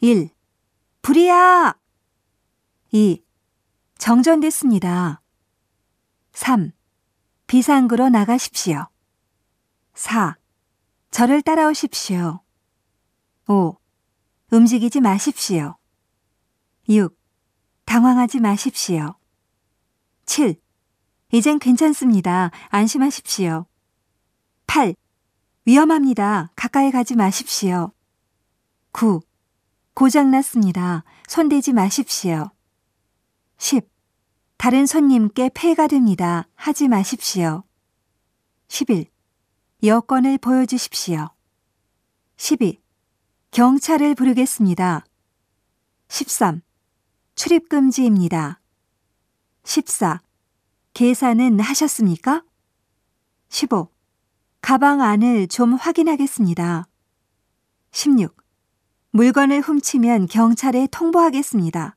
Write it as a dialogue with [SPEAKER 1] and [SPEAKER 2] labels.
[SPEAKER 1] 1. 불이야! 2. 정전됐습니다. 3. 비상구로 나가십시오. 4. 저를 따라오십시오. 5. 움직이지 마십시오. 6. 당황하지 마십시오. 7. 이젠 괜찮습니다. 안심하십시오. 8. 위험합니다. 가까이 가지 마십시오. 9. 고장났습니다. 손대지 마십시오. 10. 다른 손님께 폐가 됩니다. 하지 마십시오. 11. 여권을 보여주십시오. 12. 경찰을 부르겠습니다. 13. 출입금지입니다. 14. 계산은 하셨습니까? 15. 가방 안을 좀 확인하겠습니다. 16. 물건을 훔치면 경찰에 통보하겠습니다.